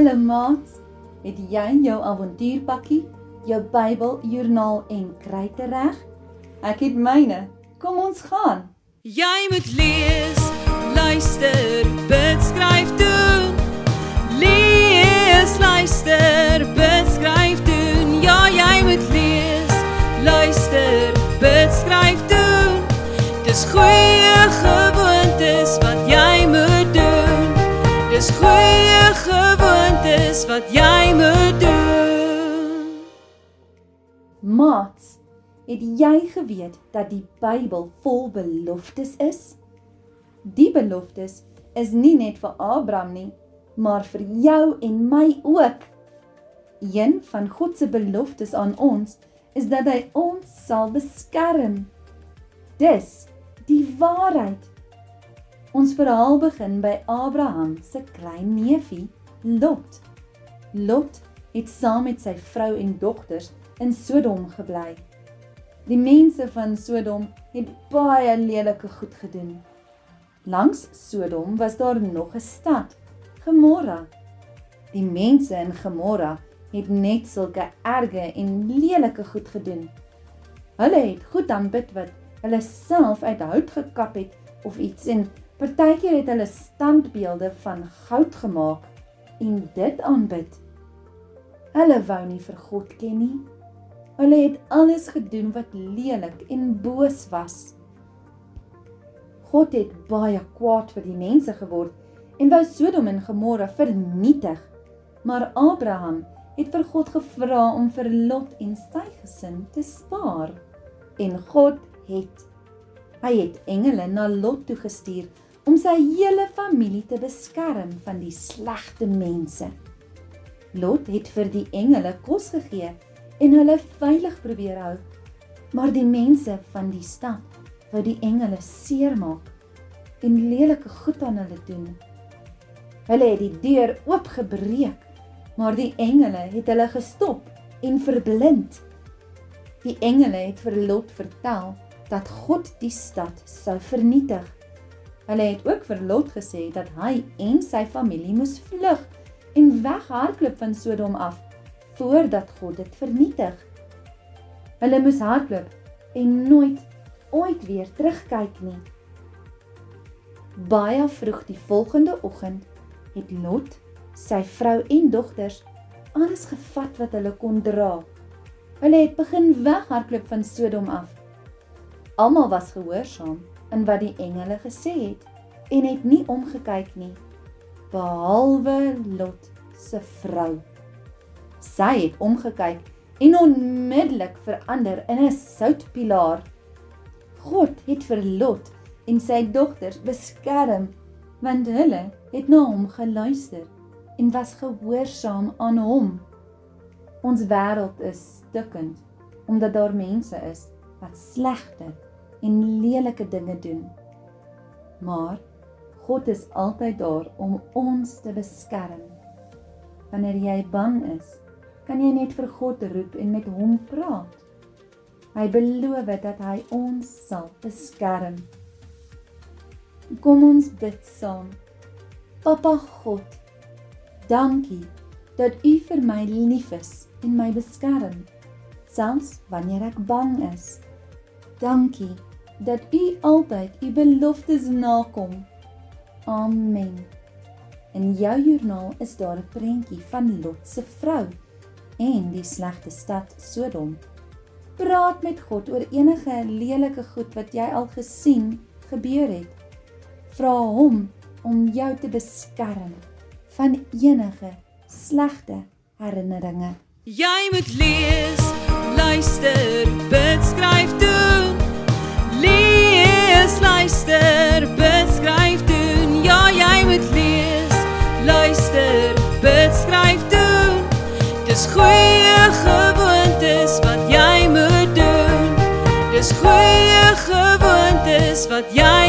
Hallo maat, het jy jou avontuurpakkie, jou Bybel, joernaal en kruite reg? Ek het myne. Kom ons gaan. Jy moet lees, luister, bid, skryf doen. Lees, luister, bid, skryf doen. Ja, jy moet lees, luister, bid, skryf doen. Dis goeie gewoontes wat jy moet doen. Dis goeie gewoontes wat jy moet doen. Maats, het jy geweet dat die Bybel vol beloftes is? Die beloftes is nie net vir Abraham nie, maar vir jou en my ook. Een van God se beloftes aan ons is dat hy ons sal beskerm. Dis die waarheid. Ons verhaal begin by Abraham se klein neefie, Lot. Lot het saam met sy vrou en dogters in Sodom gebly. Die mense van Sodom het baie lelike goed gedoen. Langs Sodom was daar nog 'n stad, Gomorra. Die mense in Gomorra het net sulke erge en lelike goed gedoen. Hulle het goed aanbid wat hulle self uit hout gekap het of iets en partykeer het hulle standbeelde van goud gemaak en dit aanbid. Hulle wou nie vir God ken nie. Hulle het alles gedoen wat lelik en boos was. God het baie kwaad vir die mense geword en wou Sodom en Gomorra vernietig. Maar Abraham het vir God gevra om vir Lot en sy gesin te spaar. En God het hy het engele na Lot toe gestuur om sy hele familie te beskerm van die slegte mense. Lot het vir die engele kos gegee en hulle veilig probeer hou. Maar die mense van die stad wou die engele seermaak en lelike goed aan hulle doen. Hulle het die deur oopgebreek, maar die engele het hulle gestop en verblind. Die engele het vir Lot vertel dat God die stad sou vernietig. Hulle het ook vir Lot gesê dat hy en sy familie moes vlug en weghardloop van Sodom af voordat God dit vernietig. Hulle moes hardloop en nooit ooit weer terugkyk nie. Baie vroeg die volgende oggend het Lot, sy vrou en dogters alles gevat wat hulle kon dra. Hulle het begin weghardloop van Sodom af. Almal was gehoorsaam in wat die engele gesê het en het nie omgekyk nie behalwe Lot se vrou. Sy het omgekyk en onmiddellik verander in 'n soutpilaar. God het vir Lot en sy dogters beskerm want hulle het na hom geluister en was gehoorsaam aan hom. Ons wêreld is stikkend omdat daar mense is wat slegte en lelike dinge doen. Maar God is altyd daar om ons te beskerm. Wanneer jy bang is, kan jy net vir God roep en met hom praat. Hy beloof dat hy ons sal beskerm. Kom ons bid saam. Papa God, dankie dat U vir my lief is en my beskerm, selfs wanneer ek bang is. Dankie dat U altyd U beloftes nakom. Amen. In jou joernaal is daar 'n prentjie van Lot se vrou en die slegte stad Sodom. Praat met God oor enige lelike goed wat jy al gesien gebeur het. Vra hom om jou te beskerm van enige slegte herinneringe. Jy moet lees, luister, bid, skryf doen. Lees, luister, bid, skryf doen. Ja, jy moet lees, luister, bid, skryf doen. Dis goeie gewoontes wat jy moet doen. Dis goeie gewoontes wat jy